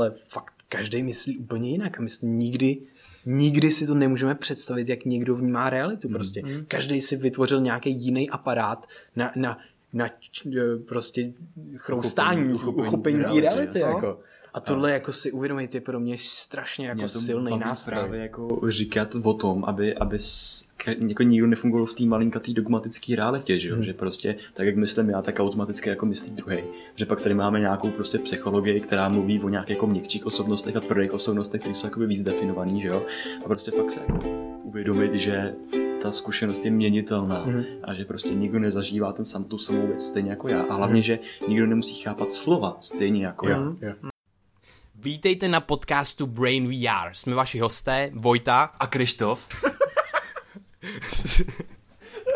ale fakt každý myslí úplně jinak a my si nikdy, nikdy si to nemůžeme představit, jak někdo vnímá realitu prostě. Mm. Každý si vytvořil nějaký jiný aparát na, na, na prostě chroustání, uchopení, té reality. Jako. A tohle a... jako si uvědomit je pro mě strašně jako mě silný nástroj. právě jako říkat o tom, aby, aby jako nikdo nefungoval v té malinkatý dogmatické realitě, že, hmm. že prostě tak, jak myslím já, tak automaticky jako myslí druhý. Že pak tady máme nějakou prostě psychologii, která mluví o nějakých jako měkčích osobnostech a tvrdých osobnostech, které jsou jako víc definovaný, že jo. A prostě fakt se jako uvědomit, že ta zkušenost je měnitelná mm. a že prostě nikdo nezažívá ten sam, tu samou věc stejně jako já. A hlavně, mm. že nikdo nemusí chápat slova stejně jako mm. já. Yeah. Vítejte na podcastu Brain VR. Jsme vaši hosté, Vojta a Krištof.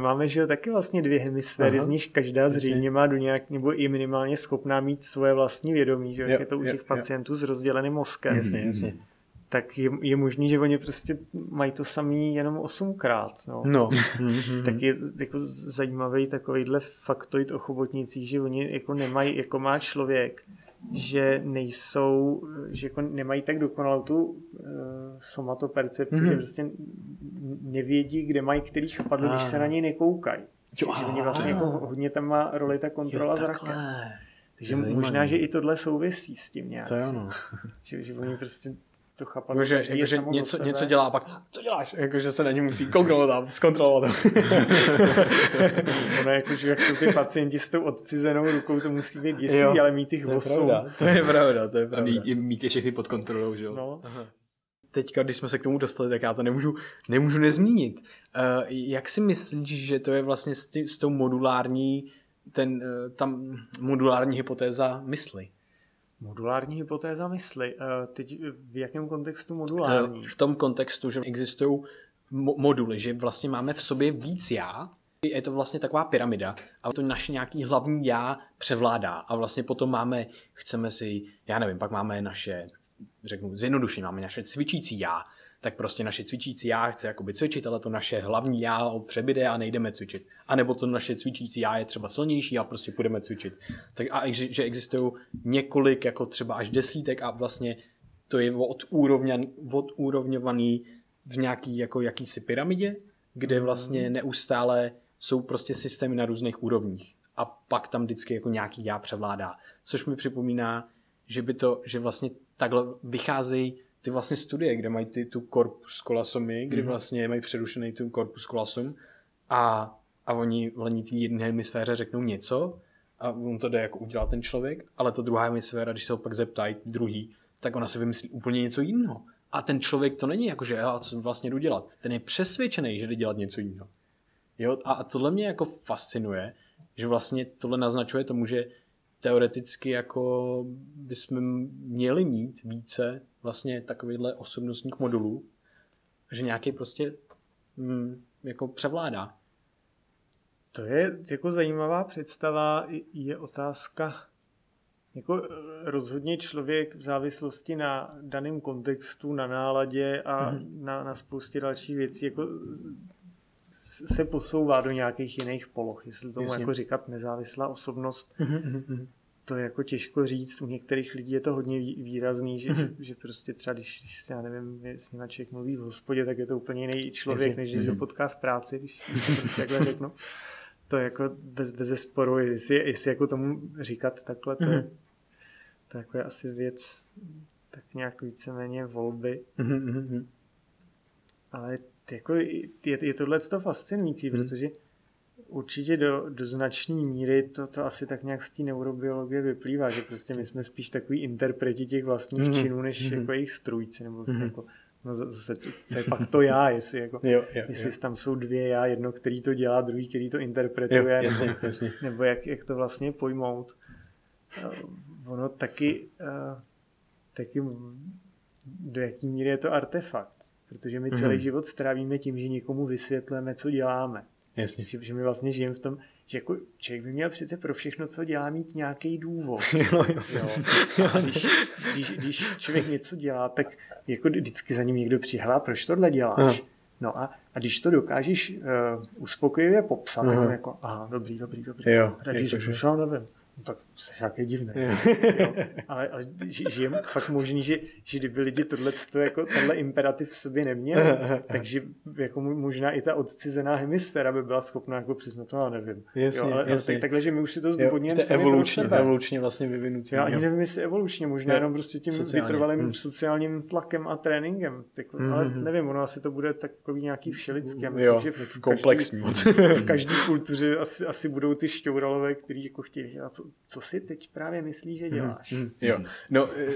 Máme, že jo, taky vlastně dvě hemisféry, Aha. z nich každá zřejmě má do nějak, nebo i minimálně schopná mít svoje vlastní vědomí, že jo, jak je to u těch jo, pacientů jo. s rozděleným mozkem. Jasně, jasně. Tak je, je možný, že oni prostě mají to samý jenom osmkrát. No. no. tak je jako zajímavý takovýhle faktoid o chobotnicích, že oni jako nemají, jako má člověk, že nejsou, že jako nemají tak dokonalou tu uh, somatopercepci, mm-hmm. že prostě nevědí, kde mají který chapadlo, když se na něj nekoukají. že oni vlastně jako hodně tam má roli ta kontrola zraka. Takže možná, že i tohle souvisí s tím nějak. To je ono. Že, že oni prostě to chápat. Jako, že, jako, že něco, něco dělá a pak, co děláš? Jako, že se na ní musí kouknout a zkontrolovat. ono jako, že jak jsou ty pacienti s tou odcizenou rukou, to musí být jistý, jo, ale mít těch osm. To je pravda, to je pravda. A mít, mít je všechny pod kontrolou, že jo? No. Aha. Teďka, když jsme se k tomu dostali, tak já to nemůžu, nemůžu nezmínit. Uh, jak si myslíš, že to je vlastně s, tý, s tou modulární, ten, uh, tam modulární hypotéza mysli? Modulární hypotéza mysli. Eh, teď v jakém kontextu modulární? V tom kontextu, že existují moduly, že vlastně máme v sobě víc já, je to vlastně taková pyramida a to naše nějaký hlavní já převládá a vlastně potom máme, chceme si, já nevím, pak máme naše, řeknu zjednodušeně, máme naše cvičící já, tak prostě naše cvičící já chce jakoby cvičit, ale to naše hlavní já přebyde a nejdeme cvičit. A nebo to naše cvičící já je třeba silnější a prostě půjdeme cvičit. Tak a že, že existují několik, jako třeba až desítek a vlastně to je od, úrovňovaný v nějaký jako jakýsi pyramidě, kde mhm. vlastně neustále jsou prostě systémy na různých úrovních. A pak tam vždycky jako nějaký já převládá. Což mi připomíná, že by to, že vlastně takhle vycházejí ty vlastně studie, kde mají ty, tu corpus colosomy, kdy mm-hmm. vlastně mají přerušený tu corpus colossum a, a oni, oni té jedné hemisféře řeknou něco a on to jde jako udělat ten člověk, ale to druhá hemisféra, když se ho pak zeptají druhý, tak ona si vymyslí úplně něco jiného. A ten člověk to není jako, že já to vlastně jdu dělat. Ten je přesvědčený, že jde dělat něco jiného. Jo? A tohle mě jako fascinuje, že vlastně tohle naznačuje tomu, že teoreticky jako bychom měli mít více vlastně takovýhle osobnostních modulů, že nějaký prostě mm, jako převládá. To je jako zajímavá představa, je otázka, jako rozhodně člověk v závislosti na daném kontextu, na náladě a mm-hmm. na, na spoustě dalších věcí jako se posouvá do nějakých jiných poloh, jestli tomu Jasně. jako říkat nezávislá osobnost. Mm-hmm to je jako těžko říct. U některých lidí je to hodně výrazný, že, mm-hmm. že prostě třeba, když, když se, já nevím, s nimi člověk mluví v hospodě, tak je to úplně jiný člověk, než když se mhm. potká v práci, když, to prostě takhle řeknu. To je jako bez, bez sporu, jestli, jestli jako tomu říkat takhle, to je, mhm. to jako je asi věc tak nějak víceméně volby. Mm-hmm. Ale jako je, je tohle to fascinující, mm. protože určitě do, do značné míry to, to asi tak nějak z té neurobiologie vyplývá, že prostě my jsme spíš takový interpreti těch vlastních mm-hmm. činů, než mm-hmm. jako jejich strůjci, nebo mm-hmm. jako No zase, co, co je pak to já, jestli, jako, jo, jo, jestli jo. tam jsou dvě já, jedno, který to dělá, druhý, který to interpretuje, jo, jasně, nebo, jasně. nebo jak, jak to vlastně pojmout. Ono taky, taky do jaký míry je to artefakt, protože my celý mm-hmm. život strávíme tím, že někomu vysvětlujeme, co děláme. Jasně. Že, že my vlastně žijeme v tom, že jako člověk by měl přece pro všechno, co dělá, mít nějaký důvod. jo, jo. Jo. A když, když, když člověk něco dělá, tak jako vždycky za ním někdo přihlá, proč tohle děláš. Aha. No a, a když to dokážeš uh, uspokojivě popsat, aha. tak jako, aha, dobrý, dobrý, dobrý. Jo, a když řekneš, nevím, No tak jsi nějaký divný. jo. Ale, ale že, je fakt možný, že, že kdyby lidi tohle, jako, tenhle imperativ v sobě neměli, takže jako možná i ta odcizená hemisféra by byla schopná jako přiznat, to já nevím. Jasně, jo, ale, jasně. Tak, takhle, že my už si to zdůvodňujeme sami evolučně, evolučně vlastně vyvinutí. Já ani nevím, jestli evolučně, možná jenom prostě tím Sociálně. vytrvalým hmm. sociálním tlakem a tréninkem. Tak, hmm. Ale hmm. nevím, ono asi to bude takový nějaký všelický. Já myslím, jo, že v komplexní. v každé kultuře asi, asi budou ty šťouralové, kteří jako chtějí dělat co, co si teď právě myslíš, že mhm, děláš? Mm, mm, jo, no eh,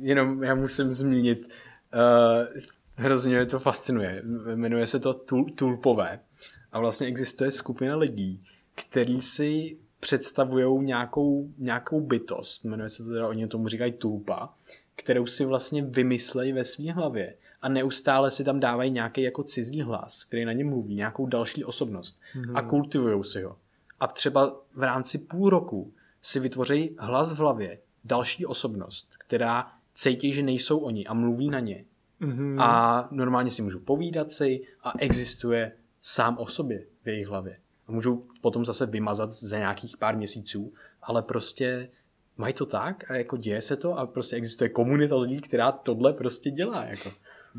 jenom já musím zmínit, uh, hrozně mě to fascinuje. Jmenuje se to tul, Tulpové a vlastně existuje skupina lidí, který si představují nějakou, nějakou bytost, jmenuje se to teda, oni tomu říkají tulpa, kterou si vlastně vymyslejí ve své hlavě a neustále si tam dávají nějaký jako cizí hlas, který na ně mluví, nějakou další osobnost mm-hmm. a kultivují si ho. A třeba v rámci půl roku si vytvoří hlas v hlavě, další osobnost, která cítí, že nejsou oni a mluví na ně. Mm-hmm. A normálně si můžu povídat si a existuje sám o sobě v jejich hlavě. A můžu potom zase vymazat za nějakých pár měsíců, ale prostě mají to tak a jako děje se to a prostě existuje komunita lidí, která tohle prostě dělá. Jako.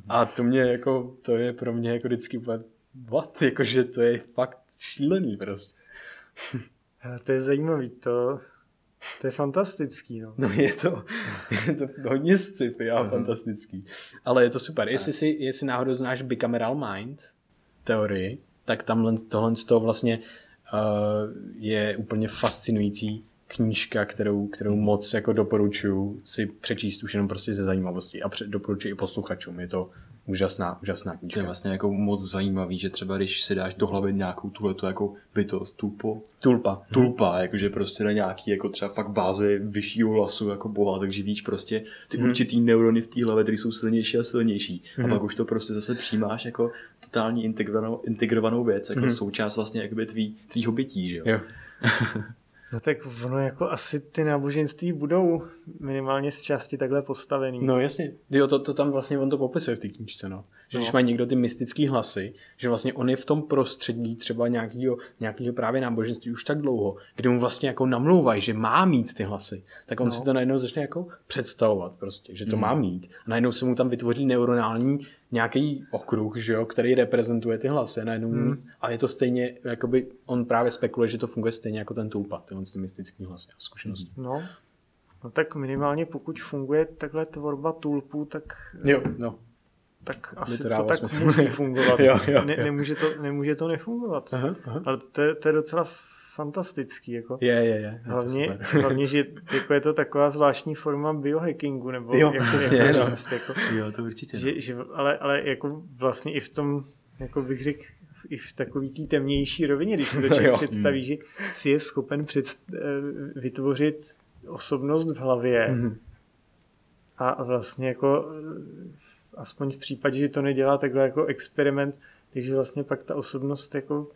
A to mě jako, to je pro mě jako vždycky úplně what, jakože to je fakt šílený prostě. to je zajímavý, to, to je fantastický, no. No je to, je to hodně scipy a uh-huh. fantastický. Ale je to super. Jestli, si, jestli náhodou znáš Bicameral Mind teorii, tak tamhle tohle z toho vlastně uh, je úplně fascinující knížka, kterou, kterou moc jako doporučuji si přečíst už jenom prostě ze zajímavosti a doporučuji i posluchačům. Je to úžasná, úžasná knížka. To je vlastně jako moc zajímavý, že třeba když si dáš do hlavy nějakou tuhle jako bytost, tupo, tulpa, tulpa, hmm. jakože prostě na nějaký jako třeba fakt bázi vyššího hlasu jako boha, takže víš prostě ty hmm. určitý neurony v té hlavě, které jsou silnější a silnější. Hmm. A pak už to prostě zase přijímáš jako totální integrovanou, integrovanou věc, jako hmm. součást vlastně jakoby tvý, tvýho bytí, že jo. jo. No tak ono jako asi ty náboženství budou minimálně z části takhle postavený. No jasně, jo, to, to tam vlastně on to popisuje v té knížce, no. Že no. když má někdo ty mystické hlasy, že vlastně on je v tom prostředí třeba nějakého, nějakého právě náboženství už tak dlouho, kdy mu vlastně jako namlouvají, že má mít ty hlasy, tak on no. si to najednou začne jako představovat prostě, že to hmm. má mít. A najednou se mu tam vytvoří neuronální nějaký okruh, že jo, který reprezentuje ty hlasy. Najednou, hmm. A je to stejně, jakoby on právě spekuluje, že to funguje stejně jako ten tulpa, tyhle ty mystický hlasy a zkušenosti. No. no tak minimálně pokud funguje takhle tvorba tulpů, tak... Jo, no tak asi to, to tak smysl. musí fungovat. jo, jo, ne, jo. Nemůže, to, nemůže to nefungovat. Aha, aha. Ale to je, to je docela fantastický. Jako. Je, je, je. Hlavně, hlavně, že jako je to taková zvláštní forma biohackingu, nebo jo, jak přesně, jako no. říct, jako, jo, to určitě. Že, že, ale, ale jako vlastně i v tom, jako bych řekl, i v takový té temnější rovině, když si to člověk představí, že si je schopen předst- eh, vytvořit osobnost v hlavě mm-hmm. a vlastně jako aspoň v případě, že to nedělá takhle jako experiment, takže vlastně pak ta osobnost jako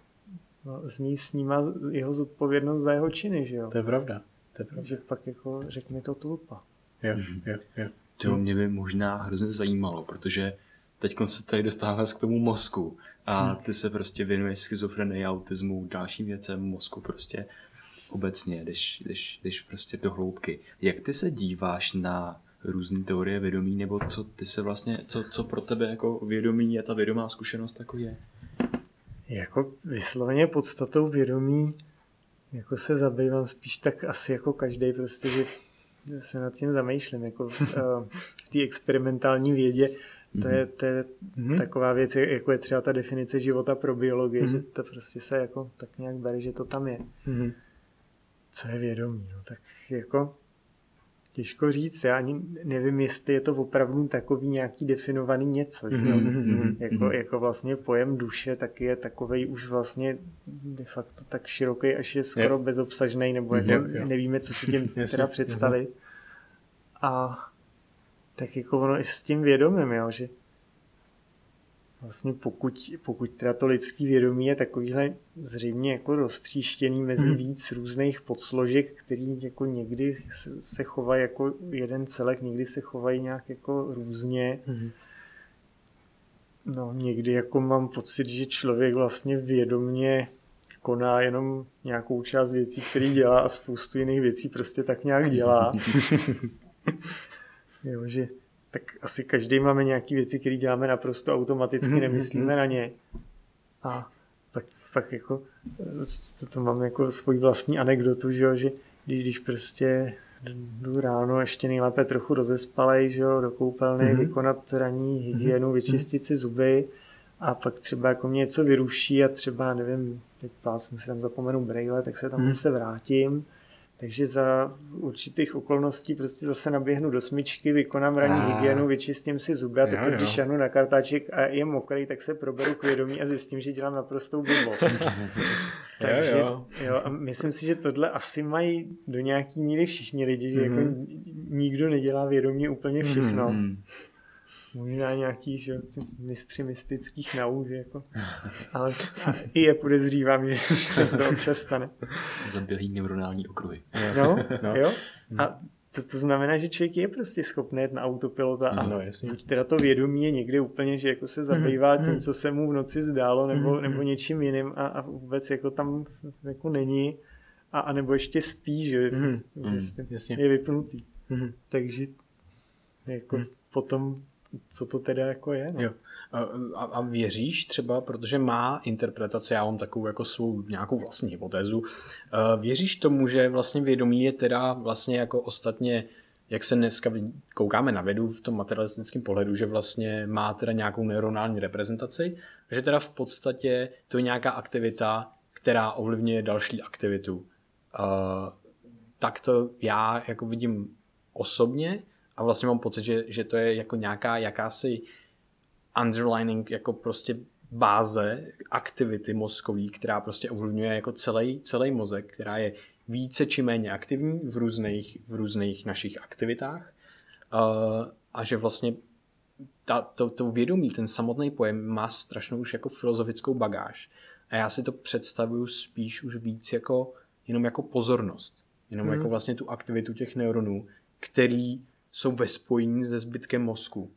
no, z ní snímá jeho zodpovědnost za jeho činy, že jo? To je pravda. To je pravda. Takže pak jako řekne to tulpa. Jo, jo, jo. To mě by možná hrozně zajímalo, protože teď se tady dostáváme k tomu mozku a hmm. ty se prostě věnuješ schizofrenii, autismu, dalším věcem mozku prostě obecně, když, když, když prostě do hloubky. Jak ty se díváš na různé teorie vědomí, nebo co ty se vlastně, co, co pro tebe jako vědomí je ta vědomá zkušenost jako je? Jako vysloveně podstatou vědomí jako se zabývám spíš tak asi jako každý prostě, že se nad tím zamýšlím. Jako v, eh, v té experimentální vědě To je, to je mm-hmm. taková věc, jako je třeba ta definice života pro biologii, mm-hmm. že to prostě se jako tak nějak bere, že to tam je. Mm-hmm. Co je vědomí? No tak jako Těžko říct, já ani nevím, jestli je to opravdu takový nějaký definovaný něco. Že? Mm-hmm. Jako, jako vlastně pojem duše tak je takový už vlastně de facto tak široký, až je skoro je. bezobsažný, nebo jako je, je. nevíme, co si tím teda představit. A tak jako ono i s tím vědomím, jo, že vlastně pokud, pokud teda to lidský vědomí je takovýhle zřejmě jako roztříštěný mezi hmm. víc různých podsložek, který jako někdy se, chovají jako jeden celek, někdy se chovají nějak jako různě. Hmm. No někdy jako mám pocit, že člověk vlastně vědomně koná jenom nějakou část věcí, které dělá a spoustu jiných věcí prostě tak nějak dělá. jo, že tak asi každý máme nějaké věci, které děláme naprosto automaticky, mm-hmm. nemyslíme na ně. A pak, pak jako, to, to mám jako svoji vlastní anekdotu, že, jo, že když, když prostě jdu ráno ještě nejlépe trochu rozespalej, že jo, do koupelny, mm-hmm. vykonat ranní hygienu, mm-hmm. vyčistit si zuby a pak třeba jako mě něco vyruší a třeba, nevím, teď plácnu si tam zapomenu brejle, tak se tam mm-hmm. zase vrátím takže za určitých okolností prostě zase naběhnu do smyčky, vykonám ranní a... hygienu, vyčistím si zuby a teď když šanu na kartáček a je mokrý, tak se proberu k vědomí a zjistím, že dělám naprostou blbost. Takže, jo, jo. jo, a myslím si, že tohle asi mají do nějaký míry všichni lidi, že mm-hmm. jako mhm. nikdo nedělá vědomě úplně všechno. Mm-hmm možná nějaký že, mistři mystických nauk, že jako, ale i je podezřívám, že se to občas stane. Zaběhlý neuronální okruhy. No, no. jo. A to, to znamená, že člověk je prostě schopný jít na autopilota a no, jasně. buď teda to vědomí je někde úplně, že jako se zabývá tím, co se mu v noci zdálo, nebo, nebo něčím jiným a, a vůbec jako tam jako není a, a nebo ještě spí, že, mm, mm, je vypnutý. Mm. Takže jako mm. potom co to teda jako je. No. Jo. A, a věříš třeba, protože má interpretace, já mám takovou jako svou nějakou vlastní hypotézu, věříš tomu, že vlastně vědomí je teda vlastně jako ostatně jak se dneska koukáme na vědu v tom materialistickém pohledu, že vlastně má teda nějakou neuronální reprezentaci, že teda v podstatě to je nějaká aktivita, která ovlivňuje další aktivitu. Uh, tak to já jako vidím osobně, a vlastně mám pocit, že, že to je jako nějaká jakási underlining jako prostě báze aktivity mozkový, která prostě ovlivňuje jako celý, celý mozek, která je více či méně aktivní v různých, v různých našich aktivitách. Uh, a že vlastně ta, to, to vědomí, ten samotný pojem má strašnou už jako filozofickou bagáž. A já si to představuju spíš už víc jako jenom jako pozornost, jenom hmm. jako vlastně tu aktivitu těch neuronů, který jsou ve spojení se zbytkem mozku.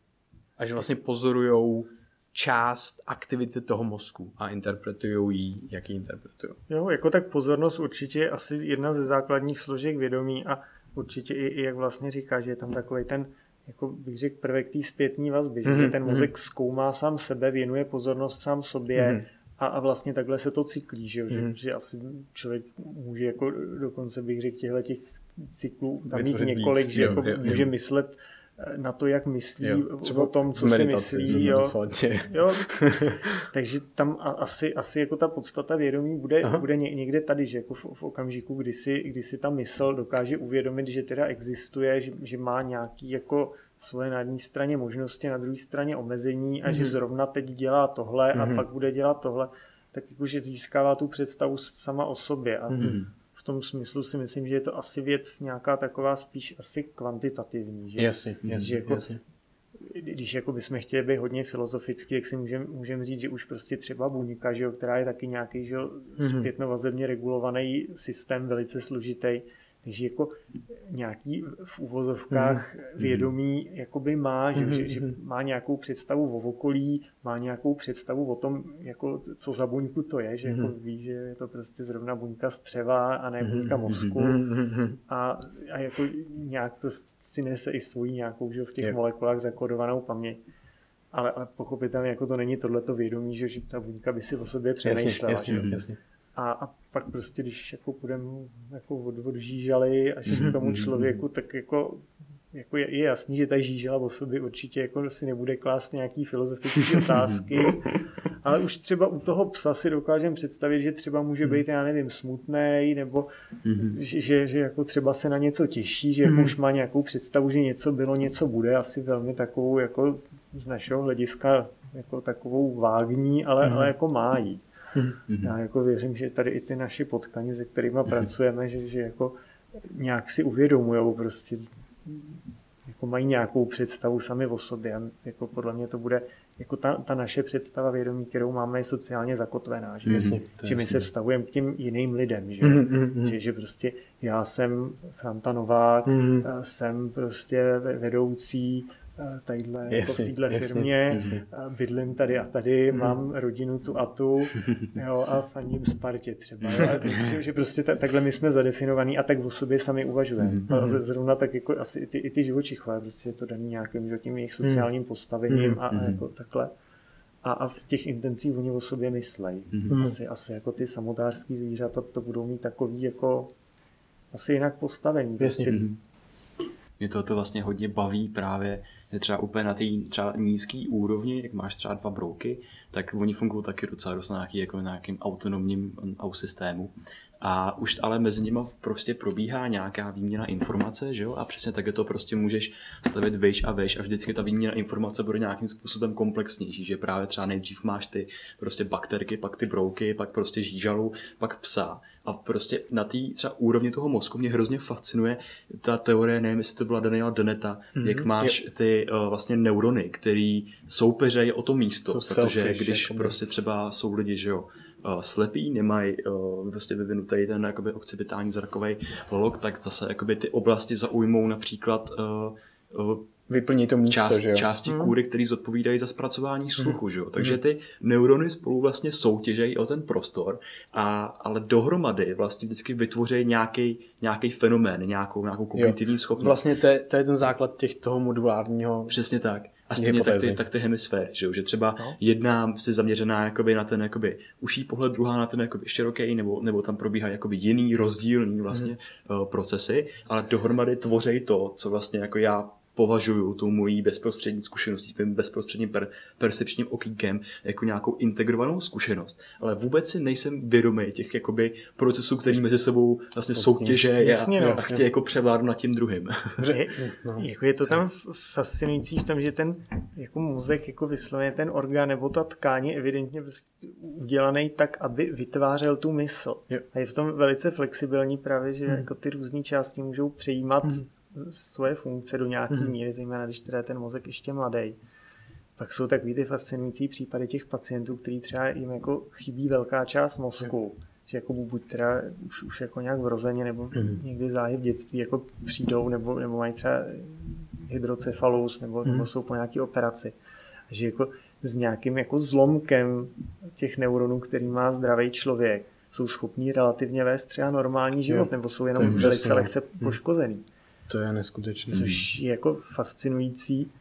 A že vlastně pozorují část aktivity toho mozku a interpretují ji, jak ji interpretují. Jo, jako tak pozornost určitě je asi jedna ze základních složek vědomí a určitě i, i jak vlastně říká, že je tam takový ten, jako bych řekl, prvek té zpětní vazby, mm-hmm. že mhm, ten mhm. mozek zkoumá sám sebe, věnuje pozornost sám sobě mm-hmm. a, a vlastně takhle se to cyklí, že, mm-hmm. že, mhm. že asi člověk může jako dokonce bych řekl těchto těch cyklů tam mít několik, víc, že jo, jako jo, může jo. myslet eh, na to, jak myslí jo, třeba o tom, co si myslí. Jo. jo. Takže tam asi, asi jako ta podstata vědomí bude, bude někde tady, že jako v, v okamžiku, kdy si, kdy si ta mysl dokáže uvědomit, že teda existuje, že, že má nějaký jako svoje na jedné straně možnosti, na druhé straně omezení a mm. že mhm. zrovna teď dělá tohle mm. a mhm. pak bude dělat tohle, tak jakože získává tu představu sama o sobě. A mm v tom smyslu si myslím, že je to asi věc nějaká taková spíš asi kvantitativní. Že? Jasně, jasně, že jako, jasně. Když jako bychom chtěli být hodně filozoficky, jak si můžeme můžem říct, že už prostě třeba buňka, že jo, která je taky nějaký že jo, mm-hmm. zpětnovazebně regulovaný systém, velice složitý, takže jako nějaký v uvozovkách mm. vědomí jakoby má, že, mm. že, že mhm. má nějakou představu o okolí, má nějakou představu o tom, jako, co za buňku to je, že mm. jako ví, že je to prostě zrovna buňka střeva a ne mhm. buňka mozku a, a jako nějak prostě si nese i svůj nějakou, že v těch yep. molekulách zakodovanou paměť. Ale, ale pochopitelně jako to není tohleto vědomí, že, že ta buňka by si o sobě přemýšlela. Jasně, jasně, jasně. A, a pak prostě, když jako půjdeme jako od, od žížaly až k tomu mhm, člověku, tak jako jako je, je jasný, že ta žížela o sobě určitě jako si nebude klást nějaký filozofické otázky, ale už třeba u toho psa si dokážeme představit, že třeba může být, já nevím, smutný, nebo mm-hmm. že, že, že jako třeba se na něco těší, že jako mm-hmm. už má nějakou představu, že něco bylo, něco bude, asi velmi takovou jako z našeho hlediska jako takovou vágní, ale, mm-hmm. ale jako má jí. Mm-hmm. Já jako věřím, že tady i ty naši potkani, se kterými mm-hmm. pracujeme, že, že jako nějak si uvědomují prostě jako mají nějakou představu sami o sobě. A jako podle mě to bude jako ta, ta naše představa vědomí, kterou máme, je sociálně zakotvená. Že, mm, že my se vstavujeme k těm jiným lidem. Že, mm, mm, že, že prostě já jsem Franta Novák, mm. jsem prostě vedoucí tadyhle, jako v této firmě, jasně. bydlím tady a tady, hmm. mám rodinu tu a tu jo, a faním Spartě třeba. Jo, a, že, že prostě ta, takhle my jsme zadefinovaní a tak o sobě sami uvažujeme. Hmm. A zrovna tak jako asi i ty, i ty živočichové, prostě je to daný nějakým že, tím jejich sociálním hmm. postavením hmm. a, a jako takhle. A, a v těch intencích oni o sobě myslejí. Hmm. Asi, asi jako ty samotářský zvířata to budou mít takový jako asi jinak postavení. Prostě. Hmm. Mě to, to vlastně hodně baví právě třeba úplně na té třeba nízké úrovni, jak máš třeba dva brouky, tak oni fungují taky docela dost na nějaký, jako nějakým autonomním um, systému. A už ale mezi nimi prostě probíhá nějaká výměna informace, že jo? A přesně tak je to prostě můžeš stavit vejš a vejš a vždycky ta výměna informace bude nějakým způsobem komplexnější, že právě třeba nejdřív máš ty prostě bakterky, pak ty brouky, pak prostě žížalu, pak psa. A prostě na té třeba úrovni toho mozku mě hrozně fascinuje ta teorie, nevím, jestli to byla Daniela Deneta, mm-hmm. jak máš je. ty uh, vlastně neurony, který soupeřejí o to místo, so protože selfish, když jako prostě třeba jsou lidi, že jo, uh, slepí, nemají uh, prostě vyvinutý ten jakoby okcipitální zrakový log, tak zase jakoby ty oblasti zaujmou například uh, uh, vyplní to místo, část, že jo? části hmm. kůry, které zodpovídají za zpracování sluchu, hmm. že jo? Takže ty neurony spolu vlastně soutěžejí o ten prostor, a, ale dohromady vlastně vždycky vytvoří nějaký, nějaký fenomén, nějakou, nějakou kognitivní schopnost. Vlastně to je, to je ten základ těch toho modulárního Přesně tak. A stejně tak ty, tak ty hemisféry, že, že třeba no. jedna si zaměřená jakoby na ten jakoby uší pohled, druhá na ten jakoby široký, nebo, nebo tam probíhá jakoby jiný rozdílný vlastně mm. procesy, ale dohromady tvoří to, co vlastně jako já považuju tu mojí bezprostřední zkušenost, tím bezprostředním per, percepčním okýkem jako nějakou integrovanou zkušenost, ale vůbec si nejsem vědomý těch jakoby procesů, který mezi sebou vlastně soutěže Jasně, a, no, a chtějí jako převládnout nad tím druhým. Je, no. jako je to tam fascinující v tom, že ten jako mozek jako vysloveně ten orgán nebo ta tkáň je evidentně prostě udělaný tak, aby vytvářel tu mysl. Jo. A je v tom velice flexibilní právě, že hmm. jako ty různé části můžou přejímat hmm svoje funkce do nějaké mm-hmm. míry, zejména když teda ten mozek ještě mladý. Pak jsou takový ty fascinující případy těch pacientů, který třeba jim jako chybí velká část mozku, mm. že jako buď teda už, už jako nějak vrozeně nebo mm. někdy záhy v dětství jako přijdou nebo, nebo mají třeba hydrocefalus nebo, mm. nebo jsou po nějaké operaci. A že jako s nějakým jako zlomkem těch neuronů, který má zdravý člověk, jsou schopní relativně vést třeba normální život, jo. nebo jsou jenom velice no. lehce poškozený. To je neskutečné. Což je jako fascinující.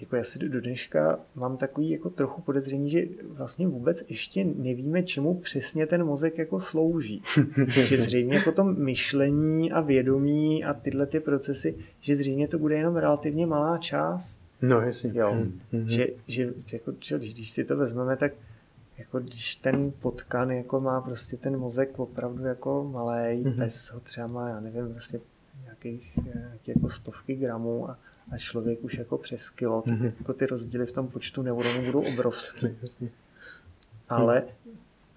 Jako já si do dneška mám takový jako trochu podezření, že vlastně vůbec ještě nevíme, čemu přesně ten mozek jako slouží. že zřejmě jako to myšlení a vědomí a tyhle ty procesy, že zřejmě to bude jenom relativně malá část. No, jestli. Jo. Mm-hmm. Že, že jako, když, když si to vezmeme, tak jako když ten potkan jako má prostě ten mozek opravdu jako malý, mm-hmm. bez ho třeba má, já nevím, prostě nějakých, nějakých jako stovky gramů a, a člověk už jako přes kilo, tak mm-hmm. jako ty rozdíly v tom počtu neuronů budou obrovské. Ale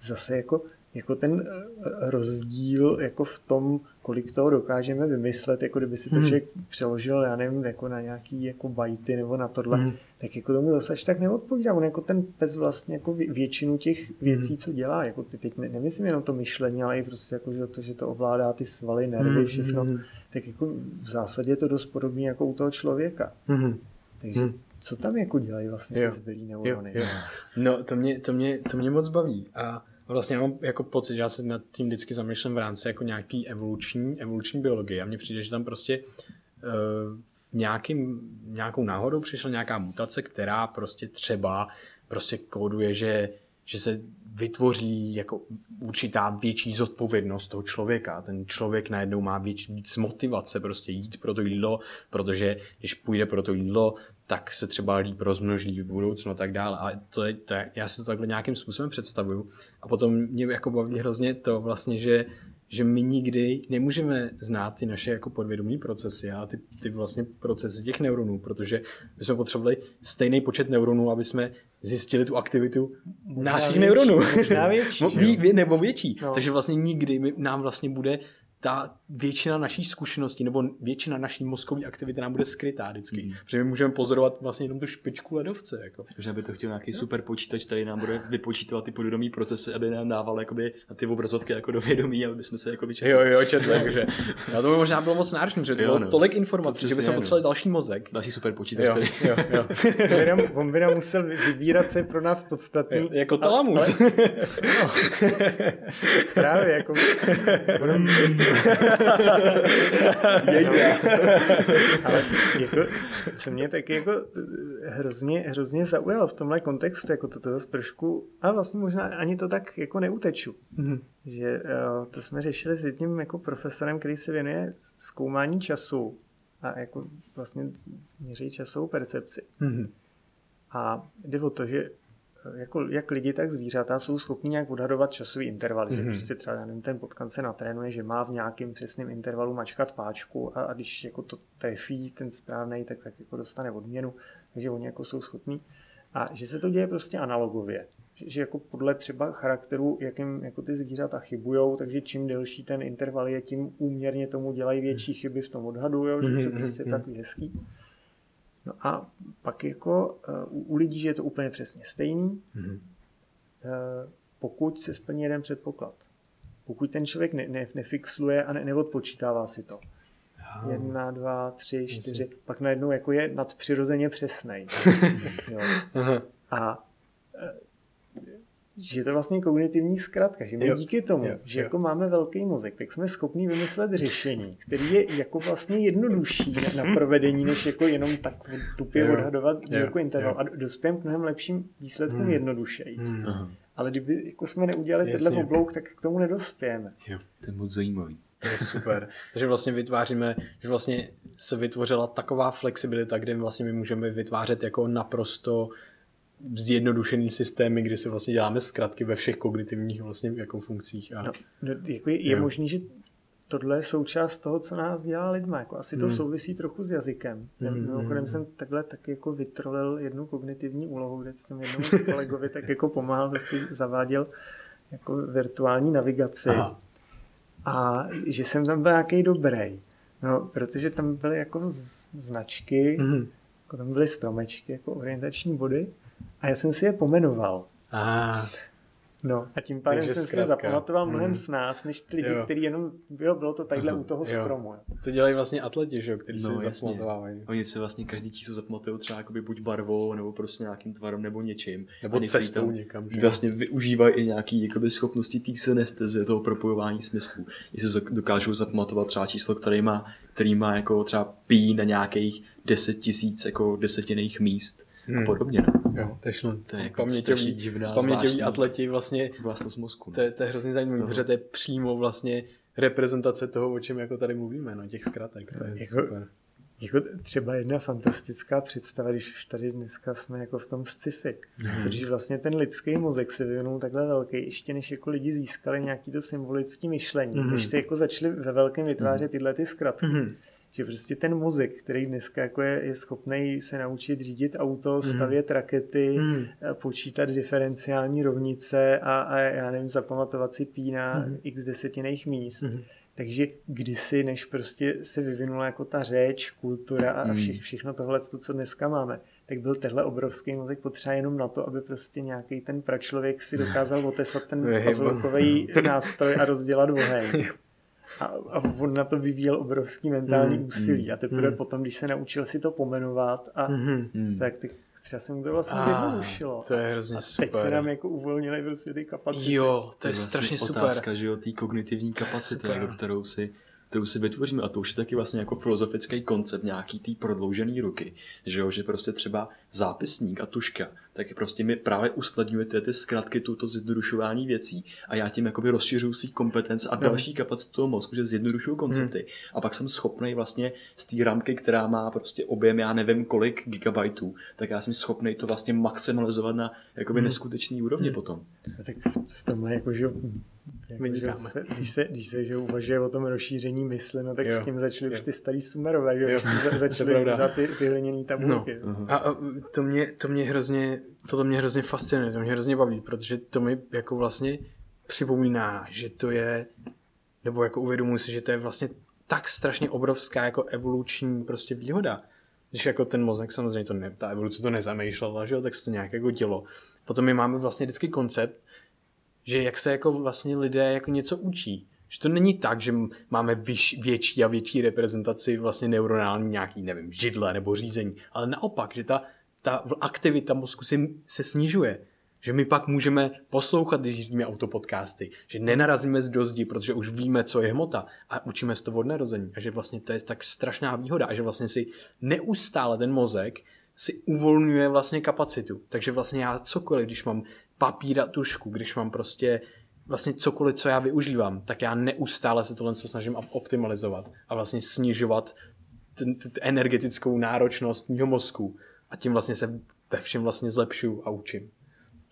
zase jako jako ten eh, rozdíl jako v tom, kolik toho dokážeme vymyslet, jako kdyby si to hmm. člověk přeložil, já nevím, jako na nějaký jako bajty nebo na tohle, hmm. Tak jako tomu zase až tak neodpovídá. On jako ten pes vlastně jako většinu těch věcí, hmm. co dělá, jako ty teď nemyslím jenom to myšlení, ale i prostě jako, že to, že to ovládá ty svaly, nervy, hmm. všechno, hmm. tak jako v zásadě je to dost podobné jako u toho člověka. Hmm. Takže hmm. co tam jako dělají vlastně jo. ty zbylý neurony? Jo, jo. No to mě, to, mě, to mě moc baví a Vlastně mám jako pocit, že já se nad tím vždycky zamýšlím v rámci jako nějaký evoluční, evoluční biologie a mně přijde, že tam prostě uh, nějakým, nějakou náhodou přišla nějaká mutace, která prostě třeba prostě kóduje, že, že se vytvoří jako určitá větší zodpovědnost toho člověka. Ten člověk najednou má víc, víc motivace prostě jít pro to jídlo, protože když půjde pro to jídlo, tak se třeba líp rozmnoží v budoucnu a tak dále. A to je, to je, já si to takhle nějakým způsobem představuju. A potom mě jako baví hrozně to vlastně, že že my nikdy nemůžeme znát ty naše jako podvědomí procesy a ty, ty vlastně procesy těch neuronů, protože my jsme potřebovali stejný počet neuronů, aby jsme zjistili tu aktivitu Možná našich větší, neuronů. možná větší, ví, nebo větší. No. Takže vlastně nikdy nám vlastně bude ta většina naší zkušenosti nebo většina naší mozkové aktivity nám bude skrytá vždycky. Mm. Protože my můžeme pozorovat vlastně jenom tu špičku ledovce. Jako. Takže aby to chtěl nějaký super počítač, který nám bude vypočítat ty podvědomí procesy, aby nám dával jakoby, na ty obrazovky jako do vědomí, aby jsme se jako vyčetli. Jo, jo, četl, takže no, to by možná bylo moc náročné, protože to Jo, bylo no. tolik To informací, že přesně, bychom no. potřebovali další mozek. Další super počítač, Jo, který... jo, jo. On by nám, on by nám musel vy- vybírat, co je pro nás podstatný. jako A- talamus. ale- no, právě jako... Ale jako, co mě taky jako hrozně, hrozně zaujalo v tomhle kontextu, jako to, to zase trošku, a vlastně možná ani to tak jako neuteču. Mhm. Že eh, to jsme řešili s jedním jako profesorem, který se věnuje zkoumání času a jako vlastně měří časovou percepci. Mhm. A jde o to, že jako, jak lidi, tak zvířata jsou schopni nějak odhadovat časový interval, mm-hmm. že prostě třeba nevím, ten potkan se natrénuje, že má v nějakém přesném intervalu mačkat páčku a, a když jako to trefí ten správný, tak, tak jako dostane odměnu, takže oni jako jsou schopní. A že se to děje prostě analogově. Že, že jako podle třeba charakteru, jakým jako ty zvířata chybujou, takže čím delší ten interval je, tím úměrně tomu dělají větší chyby v tom odhadu, jo, že, že prostě je takový hezký. No a pak jako uh, u, u lidí, že je to úplně přesně stejný, Mhm. uh, pokud se splní jeden předpoklad. Pokud ten člověk ne, ne, nefixluje a ne, neodpočítává si to. Jedna, dva, tři, čtyři, pak najednou jako je nadpřirozeně přesnej. jo. Aha. A eh, že je to vlastně kognitivní zkratka, že my Jo. díky tomu, Jo, že jo. jako máme velký mozek, tak jsme schopni vymyslet řešení, který je jako vlastně jednodušší na, na provedení, než jako jenom tak tupě Jo. odhadovat Jo, jako interval jo. a dospějeme k mnohem lepším výsledkům Hmm. jednodušeji. Hmm. Ale kdyby jako jsme neudělali Jasně. tenhle oblouk, tak k tomu nedospějeme. Jo, to je moc zajímavý. To je super. Takže vlastně vytváříme, že vlastně se vytvořila taková flexibilita, kde vlastně my můžeme vytvářet jako naprosto zjednodušený systémy, kdy si vlastně děláme zkratky ve všech kognitivních vlastně jako funkcích. A... No, no, jako je, je možný, že tohle je součást toho, co nás dělá lidma. Jako asi to Hmm. souvisí trochu s jazykem. Hmm, Mimochodem hmm, jsem takhle taky jako vytrolil jednu kognitivní úlohu, kde jsem jednomu kolegovi tak jako pomáhal, že si zaváděl jako virtuální navigaci. Aha. A že jsem tam byl nějaký dobrý. No, protože tam byly jako značky, Mhm. jako tam byly stromečky, jako orientační body. A já jsem si je pomenoval. Ah, No a tím pádem Takže jsem si zkrátka. zapamatoval mnohem Hmm. s nás, než ty lidi, Jo. kteří jenom, jo, bylo to takhle Aha. u toho Jo. stromu. To dělají vlastně atleti, že jo, který No, si zapamatovávají. Oni si vlastně každý číslo zapamatují třeba jakoby buď barvou, nebo prostě nějakým tvarem, nebo něčím. Nebo A cestou tam někam, že. Vlastně využívají i nějaký jakoby, schopnosti té synestezie, toho propojování smyslů. Jestli si dokážou zapamatovat třeba číslo, který má, který má jako třeba pí na nějakých 10 tisíc jako desetinných míst Hmm. a podobně. No. Jo, to je, šlo, To je jako strašně divná, paměťoví zvláštní atleti vlastně, vlastnost mozku. No. to je, to je hrozně zajímavé, No. protože to je přímo vlastně reprezentace toho, o čem jako tady mluvíme, no, těch zkratek. To je Jako- super. Jako třeba jedna fantastická představa, když už tady dneska jsme jako v tom sci-fi. Mhm. Co když vlastně ten lidský mozek se vyvinul takhle velký, ještě než jako lidi získali nějaký to symbolické myšlení, Mhm. když se jako začali ve velkém vytvářet tyhle ty zkratky. Mhm. Že prostě ten mozek, který dneska jako je, je schopný se naučit řídit auto, Mhm. stavět rakety, Mhm. eh, počítat diferenciální rovnice a, a já nevím, zapamatovat si pí na Mhm. x desetinných míst. Mhm. Takže kdysi, než prostě se vyvinula jako ta řeč, kultura a Mhm. vše, všechno tohle, co dneska máme, tak byl tenhle obrovský mozek potřeba jenom na to, aby prostě nějaký ten pračlověk si dokázal otesat ten Jebo. puzzlekový nástroj a rozdělat oheň. A, a on na to vyvíjel obrovský mentální Mhm. úsilí. A teprve Mhm. potom, když se naučil si to pomenovat, a. Hmm. tak, tak třeba se mu to vlastně Ah, zjednodušilo. to je hrozně a super. teď se nám jako uvolnily prostě ty kapacity. Jo, to je vlastně strašně super. otázka, že jo, té kognitivní kapacity, jako kterou si kterou si vytvoříme. A to už je taky vlastně jako filozofický koncept nějaký té prodloužené ruky. Že jo, že prostě třeba zápisník a tuška, tak prostě mi právě usnadňujete ty zkratky, tuto zjednodušování věcí a já tím jakoby rozšiřuju svých kompetence a další kapacitu toho mozku, že zjednodušuju koncepty. Hmm. A pak jsem schopný vlastně z té rámky, která má prostě objem, já nevím kolik gigabajtů, tak já jsem schopný to vlastně maximalizovat na jakoby hmm. neskutečný úrovni hmm. potom. A tak v tomhle jako, že jako, že se, když se, když se že uvažuje o tom rozšíření mysli, no tak jo, s tím začaly jo. už ty starý sumerové, že jo, si začaly dát ty, ty hliněný tabulky. No. A, a to, mě, to mě hrozně, to mě hrozně fascinuje, to mě hrozně baví, protože to mi jako vlastně připomíná, že to je, nebo jako uvědomuji si, že to je vlastně tak strašně obrovská jako evoluční prostě výhoda. Když jako ten mozek samozřejmě to ne, ta evoluce to nezamýšlela, že jo, tak se to nějak jako dělo. Potom my máme vlastně vždycky koncept, že jak se jako vlastně lidé jako něco učí. Že to není tak, že máme vyš, větší a větší reprezentaci vlastně neuronální nějaký, nevím, židle nebo řízení, ale naopak, že ta, ta aktivita mozku se, se snižuje. Že my pak můžeme poslouchat, když řídíme autopodcasty, že nenarazíme z dozdi, protože už víme, co je hmota a učíme se to od narození. A že vlastně to je tak strašná výhoda a že vlastně si neustále ten mozek si uvolňuje vlastně kapacitu. Takže vlastně já cokoliv, když mám papír a tušku, když mám prostě vlastně cokoliv, co já využívám, tak já neustále se tohle snažím optimalizovat a vlastně snižovat ten, ten, energetickou náročnost mého mozku a tím vlastně se ve všem vlastně zlepšuju a učím.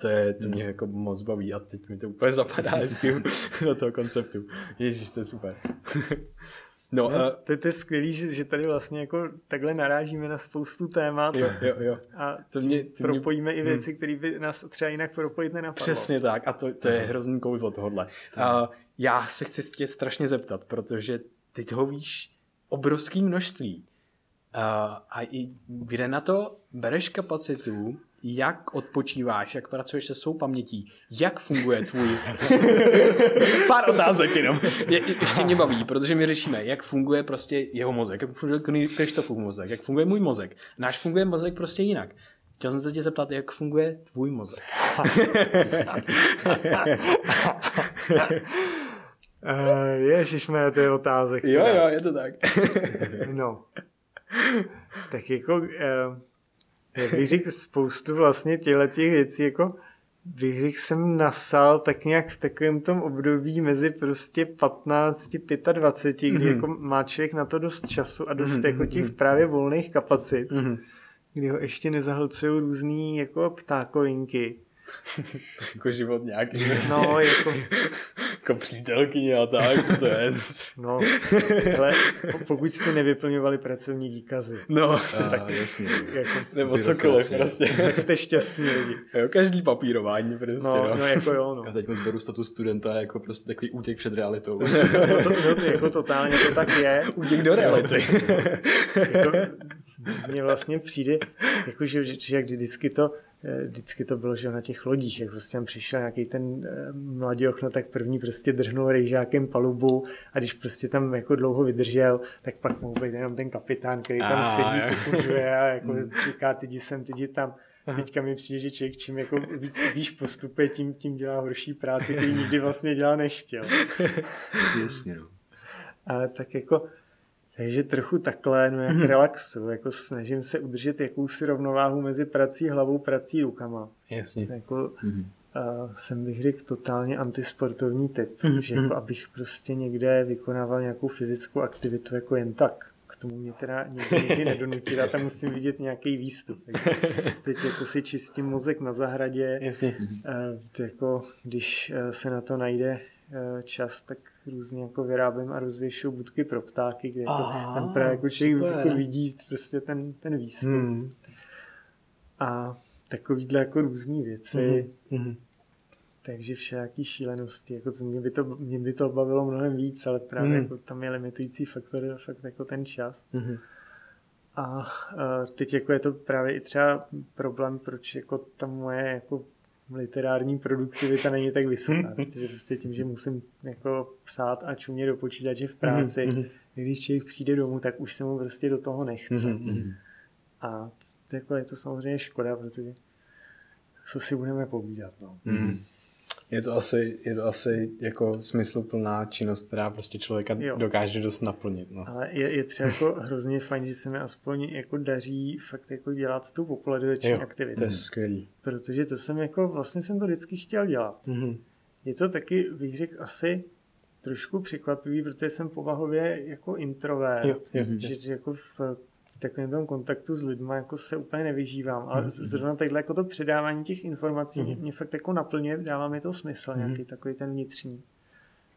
To, je, to mě jako moc baví a teď mi to úplně zapadá hezky do toho konceptu. Ježíš, to je super. No, no uh, to, to je skvělý, že, že tady vlastně jako takhle narážíme na spoustu témat jo, jo, jo. a to mě, to propojíme mě, i věci, hmm. které by nás třeba jinak propojit nenapadlo. Přesně tak a to, to je hrozný kouzlo tohohle. Uh, já se chci tě strašně zeptat, protože ty toho víš obrovský množství. Uh, a i kde na to bereš kapacitu jak odpočíváš, jak pracuješ se svou pamětí, jak funguje tvůj... Pár otázek jenom. Je, ještě mě baví, protože my řešíme, jak funguje prostě jeho mozek, jak funguje Krištofův mozek, jak funguje můj mozek. Náš funguje mozek prostě jinak. Chtěl jsem se tě zeptat, jak funguje tvůj mozek. uh, ježišme, to je otázek. Jo, jo, je to tak. no. Tak jako... Uh, jak bych řekl, spoustu vlastně těchto těch věcí, jako bych řekl, jsem nasal tak nějak v takovém tom období mezi prostě 15, 25, kdy mm-hmm. jako má člověk na to dost času a dost mm-hmm. jako těch mhm. právě volných kapacit, mm-hmm. kdy ho ještě nezahlcují různý jako ptákovinky. jako život nějaký. No, jako... jako přítelkyně a tak, co to je? no, ale pokud jste nevyplňovali pracovní výkazy. No, tak jasně. Jako, Nebo cokoliv prostě. Tak jste šťastní lidi. Jo, každý papírování prostě. No, no. no jako jo, no. Já teď zberu status studenta jako prostě takový útěk před realitou. no, to, no, jako totálně to tak je. Útěk do reality. jako, mně vlastně přijde, jako, že, že, že jak vždycky to vždycky to bylo, že na těch lodích, jak prostě tam přišel nějaký ten eh, mladý okno, tak první prostě drhnul rejžákem palubu a když prostě tam jako dlouho vydržel, tak pak mohl být jenom ten kapitán, který tam a, sedí, pokuřuje a jako hmm. říká, ty sem, ty tam. Aha. Teďka mi přijde, že člověk čím jako víc, víš postupuje, tím, tím dělá horší práci, který nikdy vlastně dělá nechtěl. Jasně, no. Ale tak jako takže trochu takhle, no jak mm-hmm. relaxu, jako snažím se udržet jakousi rovnováhu mezi prací hlavou, prací rukama. Jasně. Jako, mm-hmm. uh, jsem bych řekl totálně antisportovní typ, mm-hmm. že jako abych prostě někde vykonával nějakou fyzickou aktivitu jako jen tak. K tomu mě teda nikdy, nikdy nedonutit a tam musím vidět nějaký výstup. Takže teď jako si čistím mozek na zahradě. Jasně. Uh, jako, když uh, se na to najde čas, tak různě jako vyrábím a rozvěšuju budky pro ptáky, kde jako Aha, tam právě jako člověk jako vidí prostě ten, ten výstup. Hmm. A takovýhle jako různé věci. Hmm. Takže všelijaký šílenosti, jako mě by, to, mě by to bavilo mnohem víc, ale právě hmm. jako tam je limitující faktor fakt jako ten čas. Hmm. A, a teď jako je to právě i třeba problém, proč jako ta moje jako literární produktivita není tak vysoká, protože prostě tím, že musím jako psát a čumět do počítače v práci, mm-hmm. když člověk přijde domů, tak už se mu prostě do toho nechce. Mm-hmm. A jako je to samozřejmě škoda, protože co si budeme povídat. No. Mm. Je to asi, je to asi jako smysluplná činnost, která prostě člověka Jo. dokáže dost naplnit. No. Ale je, je třeba jako hrozně fajn, že se mi aspoň jako daří fakt jako dělat tu popularizační Jo, aktivitu. to je skvělý. Protože to jsem jako, vlastně jsem to vždycky chtěl dělat. Mhm. Je to taky, bych řekl, asi trošku překvapivý, protože jsem povahově jako introvert. Jo, jo, že, že jako v takovém tom kontaktu s lidmi jako se úplně nevyžívám. Mhm, Ale z- zrovna takhle jako to předávání těch informací mě, mě fakt jako naplňuje, dává mi to smysl, Mhm. nějaký takový ten vnitřní.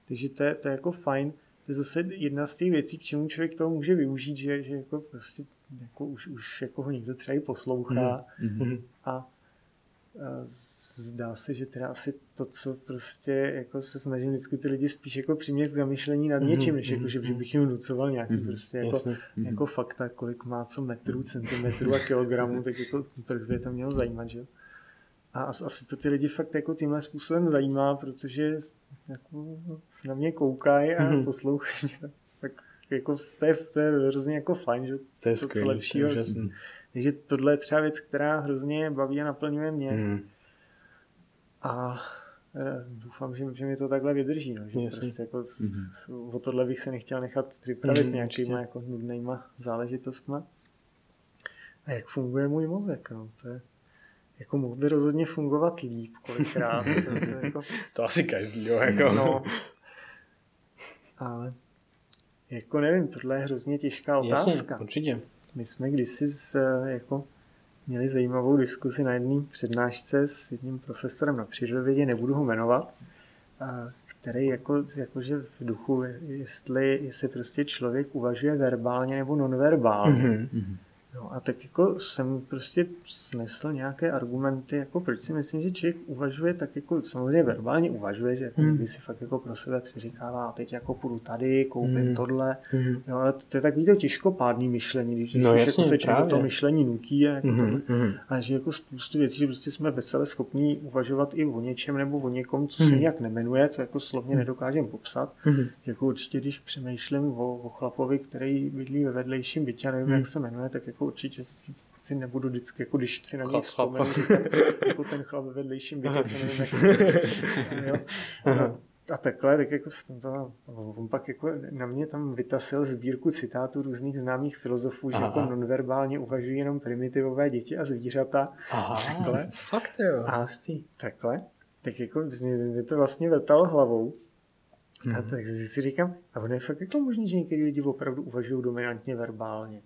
Takže to je, to je jako fajn. To je zase jedna z těch věcí, k čemu člověk toho může využít, že, že jako prostě jako už, už jako ho někdo třeba i poslouchá Mhm. a, a zdá se, že teda asi to, co prostě jako se snažím vždycky ty lidi spíš jako přimět k zamyšlení nad Mhm, něčím, než jako, mhm, že, že bych jim nucoval nějaký Mhm, prostě jako, jasně. jako fakta, kolik má co metrů, centimetrů a kilogramů, tak jako proč by to mělo zajímat, že jo? A as- asi to ty lidi fakt jako tímhle způsobem zajímá, protože jako se na mě koukají a Mhm. poslouchají mě, tak, tak jako to je, to je hrozně jako fajn, že To je co, lepšího. Takže tohle je třeba věc, která hrozně baví a naplňuje mě. Mhm. A eh, doufám, že, že mi to takhle vydrží. No, že Jasně. prostě jako, mm-hmm. O tohle bych se nechtěl nechat připravit Mhm, mm, nějakýma jako nudnýma záležitostma. A jak funguje můj mozek? No, to je, jako mohl by rozhodně fungovat líp kolikrát. to, to, je jako, To asi každý, jo, jako. no, ale jako nevím, tohle je hrozně těžká otázka. Jasně, určitě. My jsme kdysi z, eh, jako, měli zajímavou diskusi na jedné přednášce s jedním profesorem na přírodovědě, nebudu ho jmenovat, který jako, jakože v duchu, jestli, jestli prostě člověk uvažuje verbálně nebo nonverbálně. Mhm. No a tak jako jsem prostě snesl nějaké argumenty, jako proč si myslím, že člověk uvažuje tak jako samozřejmě verbálně uvažuje, že jako Hmm. někdy si fakt jako pro sebe přeříkává, teď jako půjdu tady, koupím Hmm. tohle, Mhm. Jo, ale to, je takový to těžkopádný myšlení, když, když No už jasně, jako se člověk to myšlení nutí a, jako tohle, mhm. a že jako spoustu věcí, že prostě jsme vesele schopní uvažovat i o něčem nebo o někom, co se Mhm. nějak nemenuje, co jako slovně nedokážeme popsat. Že Jako určitě, když přemýšlím o, o chlapovi, který bydlí ve vedlejším bytě, a nevím, Hmm. jak se jmenuje, tak jako určitě si si nebudu vždycky, jako když si na něj Chlap, vzpomenu, chlap. říkat, jako ten chlap ve vedlejším bytě, co nevím, jak se. Jo. A- a takhle, tak jako to, on pak jako na mě tam vytasil sbírku citátů různých známých filozofů, že Aha. jako nonverbálně uvažují jenom primitivové děti a zvířata. Aha, Takhle. fakt jo. A hustý. Takhle. Tak jako mě to vlastně vrtalo hlavou. A Mhm. tak si říkám, a ono je fakt jako možný, že některý lidi opravdu uvažují dominantně verbálně.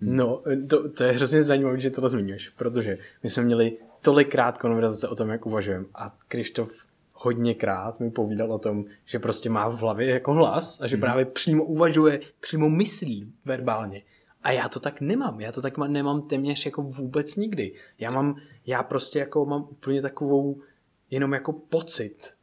No, to, to je hrozně zajímavé, že tohle zmiňuješ, protože my jsme měli tolikrát konverzace o tom, jak uvažujeme a Krištof hodněkrát mi povídal o tom, že prostě má v hlavě jako hlas a že právě přímo uvažuje, přímo myslí verbálně. A já to tak nemám, já to tak nemám téměř jako vůbec nikdy. Já mám, já prostě jako mám úplně takovou jenom jako pocit.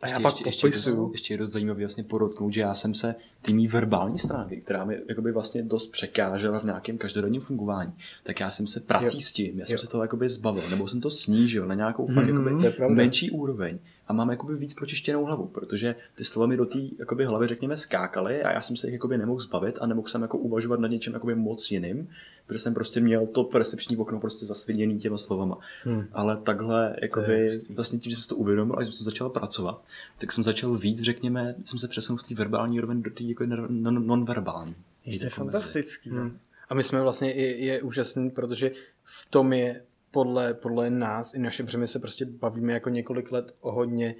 A já ještě, pak ještě, ještě, ještě je dost zajímavý vlastně podotknout, že já jsem se ty mý verbální stránky, která mi jakoby vlastně dost překážela v nějakém každodenním fungování, tak já jsem se prací Jo. s tím, já jsem Jo. se toho jakoby zbavil, nebo jsem to snížil na nějakou fakt Mhm, jakoby menší úroveň a mám jakoby víc pročištěnou hlavu, protože ty slova mi do té jakoby hlavy řekněme skákaly a já jsem se jich jakoby nemohl zbavit a nemohl jsem jako uvažovat nad něčem jakoby moc jiným, protože jsem prostě měl to percepční okno prostě zasviněný těma slovama. Hmm. Ale takhle, jakoby, vlastně tím, že jsem si to uvědomil a že jsem začal pracovat, tak jsem začal víc, řekněme, jsem se přesunul z té verbální úroveň do té jako non- non- nonverbální. Je to Jako fantastický. no. Hmm. A my jsme vlastně, je, je úžasný, protože v tom je podle, podle nás i naše, protože my se prostě bavíme jako několik let o hodně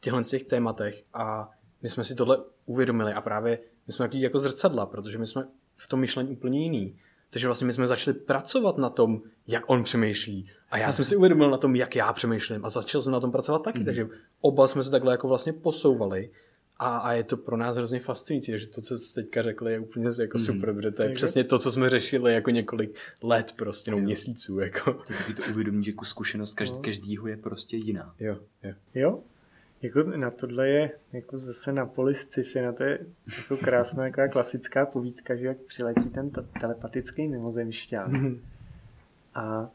těchto těch tématech a my jsme si tohle uvědomili a právě my jsme takový jako zrcadla, protože my jsme v tom myšlení úplně jiný. Takže vlastně my jsme začali pracovat na tom, jak on přemýšlí. A já jsem si uvědomil na tom, jak já přemýšlím a začal jsem na tom pracovat taky. Mm. Takže oba jsme se takhle jako vlastně posouvali. A, a je to pro nás hrozně fascinující, že to, co jste teďka řekli, je úplně jako super, protože to je přesně to, co jsme řešili jako několik let prostě, no měsíců, jako. To je taky to uvědomí, že jako zkušenost každý, každýho je prostě jiná. Jo, jo. Jo? Jako na tohle je jako zase na poli sci-fi, na to je jako krásná taková klasická povídka, že jak přiletí ten te- telepatický mimozemšťan. A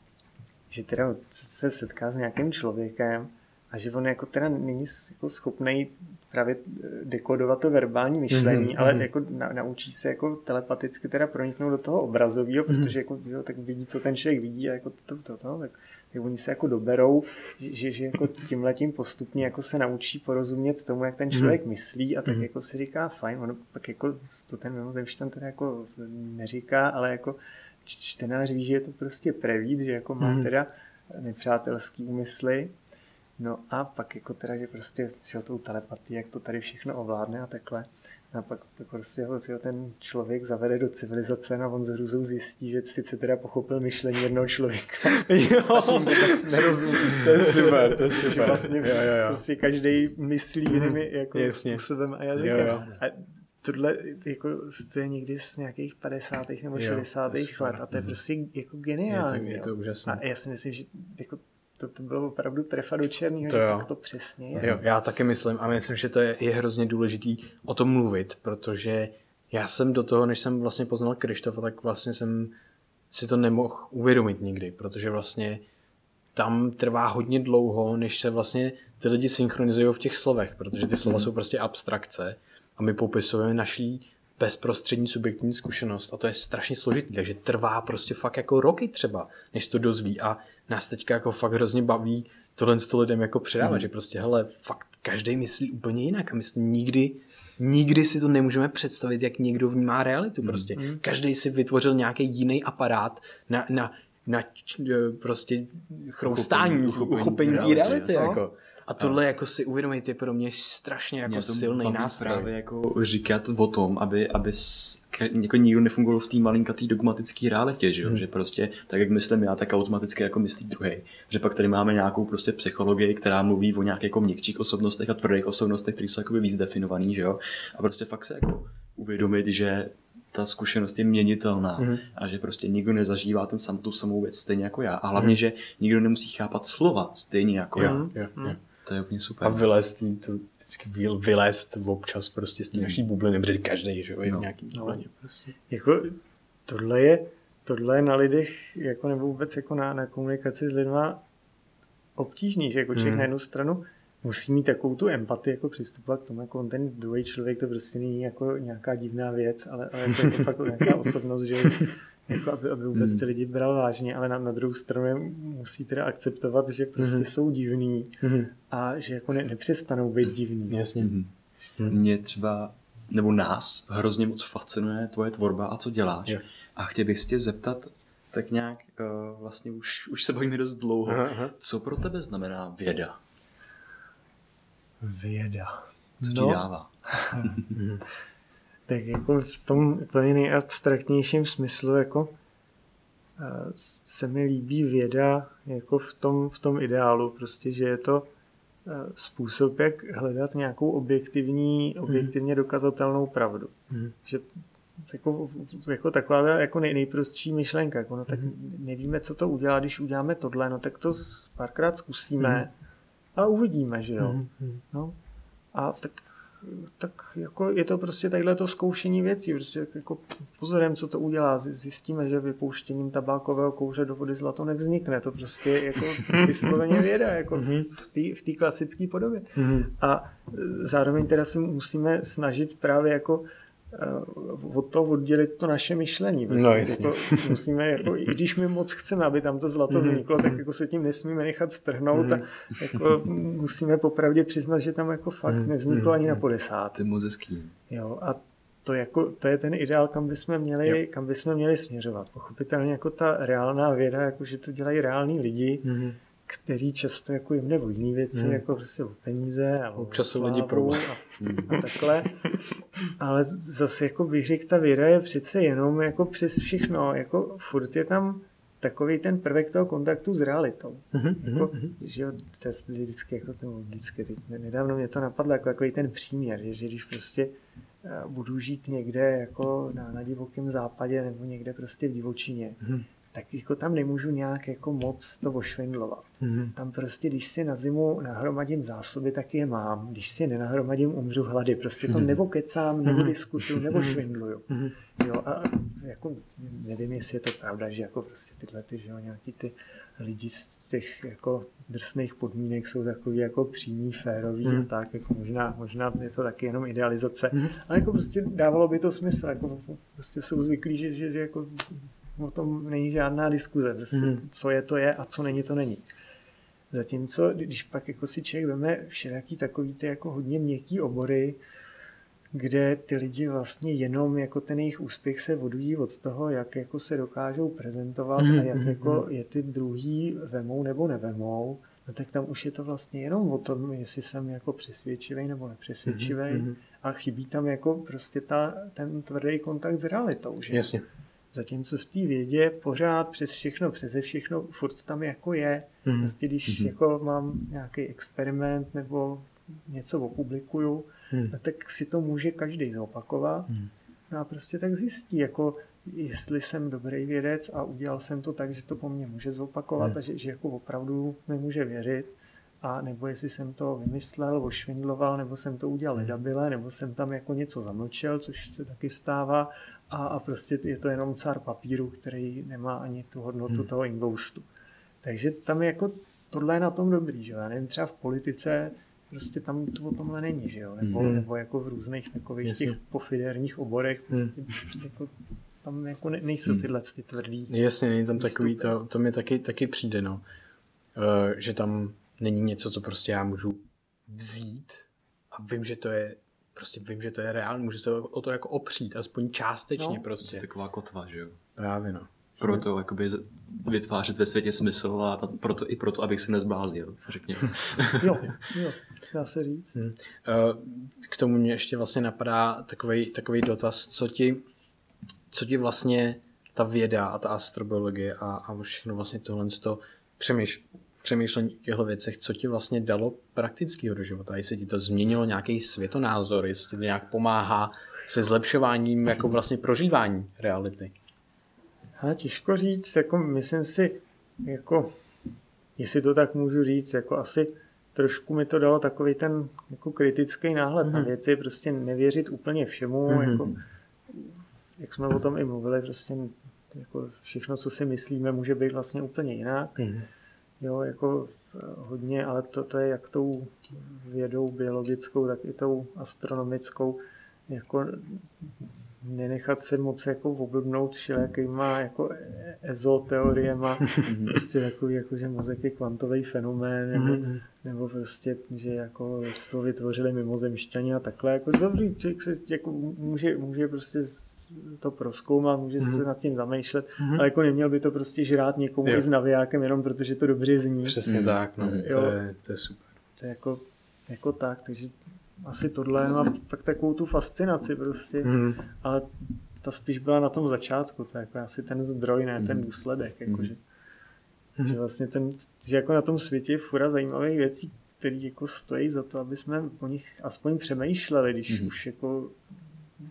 že teda se setká s nějakým člověkem a že on jako teda není jako schopný právě eh, dekodovat to verbální myšlení, mm-hmm. ale jako na, naučí se jako telepaticky teda proniknout do toho obrazového, mm-hmm. protože jako, jo, tak vidí, co ten člověk vidí a jako to, to, to, tak, tak oni se jako doberou, že, že jako tímhle tím postupně jako se naučí porozumět tomu, jak ten člověk mm-hmm. myslí a tak mm-hmm. jako si říká fajn, ono pak jako to ten mimozemšťan teda jako neříká, ale jako čtenář ví, že je to prostě prevíc, že jako má mm-hmm. teda nepřátelský úmysly No a pak jako teda, že prostě šel tou telepatii, jak to tady všechno ovládne a takhle. A pak, pak prostě ho, ho ten člověk zavede do civilizace a on z hrůzou zjistí, že sice teda pochopil myšlení jednoho člověka. jo, vůbec nerozumí. To je super, to je super. Vlastně jo, jo, jo. prostě každý myslí jinými jako Jasně. způsobem a jazykem. Jo, jo. A tohle jako, to je někdy z nějakých 50. nebo 60. let a to je prostě jako geniální. Je to, je to úžasné. A já si myslím, že jako to, to bylo opravdu trefa do černého, to že jo. tak to přesně je. Jo, já taky myslím a myslím, že to je, je hrozně důležitý o tom mluvit, protože já jsem do toho, než jsem vlastně poznal Krištofa, tak vlastně jsem si to nemohl uvědomit nikdy, protože vlastně tam trvá hodně dlouho, než se vlastně ty lidi synchronizují v těch slovech, protože ty slova jsou prostě abstrakce a my popisujeme naší bezprostřední subjektivní zkušenost a to je strašně složitý, takže trvá prostě fakt jako roky třeba, než to dozví a nás teďka jako fakt hrozně baví tohle s to lidem jako předávat, mm. že prostě hele, fakt každý myslí úplně jinak a my nikdy nikdy si to nemůžeme představit, jak někdo vnímá realitu prostě. Mm. Každý si vytvořil nějaký jiný aparát na, na, na prostě chroustání, uchopení, uchopení té reality. Jako. A tohle a... jako si uvědomit je pro mě strašně jako mě silný nástroj. právě jako říkat o tom, aby, aby jako nikdo nefungoval v té malinkatý dogmatické realitě, že, hmm. že prostě tak, jak myslím já, tak automaticky jako myslí druhý. Že pak tady máme nějakou prostě psychologii, která mluví o nějakých jako měkčích osobnostech a tvrdých osobnostech, které jsou jako víc definovaný, že jo. A prostě fakt se jako uvědomit, že ta zkušenost je měnitelná mm. a že prostě nikdo nezažívá ten sam, tu samou věc stejně jako já. A hlavně, mm. že nikdo nemusí chápat slova stejně jako já. Jo, jo, jo. To je úplně super. A vylézt to vždycky vylézt občas prostě z té naší bubliny, protože každý, že jo, je no. nějaký no. prostě. Jako tohle je, tohle je na lidech, jako nebo vůbec jako na, na komunikaci s lidma obtížný, že jako člověk hmm. na jednu stranu musí mít takovou tu empatii, jako přistupovat k tomu, jako on ten druhý člověk, to prostě není jako nějaká divná věc, ale, ale to je to fakt nějaká osobnost, že jako aby, aby vůbec hmm. ty lidi bral vážně, ale na, na druhou stranu je musí teda akceptovat, že prostě hmm. jsou divní hmm. a že jako ne, nepřestanou být hmm. divní. Jasně. Hmm. Hmm. Mě třeba, nebo nás hrozně moc fascinuje tvoje tvorba a co děláš. Jo. A chtěl bych se tě zeptat, tak nějak, uh, vlastně už, už se bavíme dost dlouho, aha, aha. co pro tebe znamená věda? Věda. Co no. ti dává? tak jako v tom úplně nejabstraktnějším smyslu jako eh, se mi líbí věda jako v tom, v tom ideálu, prostě, že je to eh, způsob, jak hledat nějakou objektivní, mhm. objektivně dokazatelnou pravdu. Mm. Že jako, jako taková jako nej, nejprostší myšlenka, jako, no tak mm. nevíme, co to udělá, když uděláme tohle, no tak to párkrát zkusíme mm. a uvidíme, že jo. Mm. No. A tak tak jako je to prostě takhle to zkoušení věcí. Prostě jako pozorem, co to udělá. Zjistíme, že vypouštěním tabákového kouře do vody zlato nevznikne. To prostě jako vysloveně věda, jako mhm. v té klasické podobě. Mhm. A zároveň teda si musíme snažit právě jako od toho oddělit to naše myšlení. Prostě, no, jasně. Jako, musíme, jako, i když my moc chceme, aby tam to zlato mhm. vzniklo, tak jako se tím nesmíme nechat strhnout a mhm. jako, musíme popravdě přiznat, že tam jako fakt mhm. nevzniklo ani na podesát. To je moc hezký. Jo, a to, jako, to je ten ideál, kam bychom měli, kam bychom měli směřovat. Pochopitelně jako ta reálná věda, jako že to dělají reální lidi, mm-hmm který často jako jim jde jiné věci, hmm. jako prostě o peníze a o času lidi problém. A, a takhle. Ale zase jako bych řekl, ta věda je přece jenom jako přes všechno, jako furt je tam takový ten prvek toho kontaktu s realitou. Mm-hmm. Jako, mm-hmm. že jo, to je vždycky, jako, nebo vždycky, teď, nedávno mě to napadlo jako takový ten příměr, že, že když prostě eh, budu žít někde jako na, na divokém západě nebo někde prostě v divočině, mm-hmm tak jako tam nemůžu nějak jako moc to ošvindlovat. Mm-hmm. Tam prostě, když si na zimu nahromadím zásoby, tak je mám. Když si nenahromadím, umřu hlady. Prostě to mm-hmm. nebo kecám, nebo mm-hmm. diskutuju, nebo mhm. švindluju. Mm-hmm. Jo, a jako nevím, jestli je to pravda, že jako prostě tyhle ty, že jo, nějaký ty lidi z těch jako drsných podmínek jsou takový jako přímý, férový hmm. a tak, jako možná, možná je to taky jenom idealizace, hmm. ale jako prostě dávalo by to smysl, jako prostě jsou zvyklí, že, že, že jako o tom není žádná diskuze, prostě, hmm. co je to je a co není to není. Zatímco, když pak jako si člověk veme všelijaký takový ty jako hodně měkký obory, kde ty lidi vlastně jenom jako ten jejich úspěch se vodují od toho, jak jako se dokážou prezentovat mm, a jak mm, jako mm. je ty druhý vemou nebo nevemou, no tak tam už je to vlastně jenom o tom, jestli jsem jako přesvědčivý nebo nepřesvědčivý mm, mm, a chybí tam jako prostě ta, ten tvrdý kontakt s realitou. Že? Jasně. Zatímco v té vědě pořád přes všechno, přeze všechno, furt tam jako je. Mm. Prostě když mm. jako mám nějaký experiment nebo něco opublikuju, hmm. tak si to může každý zopakovat. Hmm. No a prostě tak zjistí, jako jestli jsem dobrý vědec a udělal jsem to tak, že to po mně může zopakovat hmm. a že, že jako opravdu mi může věřit. A nebo jestli jsem to vymyslel, ošvindloval, nebo jsem to udělal hmm. ledabile, nebo jsem tam jako něco zamlčel, což se taky stává. A, a prostě je to jenom cár papíru, který nemá ani tu hodnotu hmm. toho ingoustu. Takže tam je jako tohle je na tom dobrý, že Já nevím, třeba v politice prostě tam to o tomhle není, že jo? Nebo, hmm. nebo jako v různých takových Jasně. těch pofiderních oborech, prostě hmm. jako, tam jako ne, nejsou hmm. tyhle ty tvrdý. Jasně, není tam takový, to, to mi taky, taky přijde, no. Uh, že tam není něco, co prostě já můžu vzít a vím, že to je prostě vím, že to je reálné, můžu se o to jako opřít, aspoň částečně no, prostě. To je taková kotva, že jo? Právě no. Proto jakoby vytvářet ve světě smysl a proto, i proto, abych se nezbláznil, řekněme. jo, jo, dá se říct. Hmm. K tomu mě ještě vlastně napadá takový, takový dotaz, co ti, co ti vlastně ta věda a ta astrobiologie a, a všechno vlastně tohle to přemýš, přemýšlení o těchto věcech, co ti vlastně dalo praktického do života, jestli ti to změnilo nějaký světonázor, jestli ti to nějak pomáhá se zlepšováním jako vlastně prožívání reality. Ale těžko říct, jako myslím si, jako, jestli to tak můžu říct, jako asi trošku mi to dalo takový ten jako kritický náhled mm-hmm. na mhm. věci, prostě nevěřit úplně všemu, mm-hmm. jako, jak jsme o tom i mluvili, prostě jako všechno, co si myslíme, může být vlastně úplně jinak. Mm-hmm. Jo, jako hodně, ale to, to je jak tou vědou biologickou, tak i tou astronomickou, jako nenechat se moc jako oblbnout všelijakýma jako ezoteoriema, prostě takový jako, že mozek je kvantový fenomén, nebo, mm-hmm. nebo prostě, že jako to vytvořili mimozemšťani a takhle, jako dobrý člověk se jako může, může prostě to proskoumat, může mm-hmm. se nad tím zamýšlet, mm-hmm. ale jako neměl by to prostě žrát někomu jo. i s navijákem, jenom protože to dobře zní. Přesně mm-hmm. tak, no, jo. to, je, to je super. To je jako, jako tak, takže asi tohle, no a pak takovou tu fascinaci prostě, mm. ale ta spíš byla na tom začátku, to je jako asi ten zdroj, ne mm. ten důsledek, jako, mm. že, mm. že vlastně ten, že jako na tom světě je fura zajímavých věcí, které jako stojí za to, aby jsme o nich aspoň přemýšleli, když mm. už jako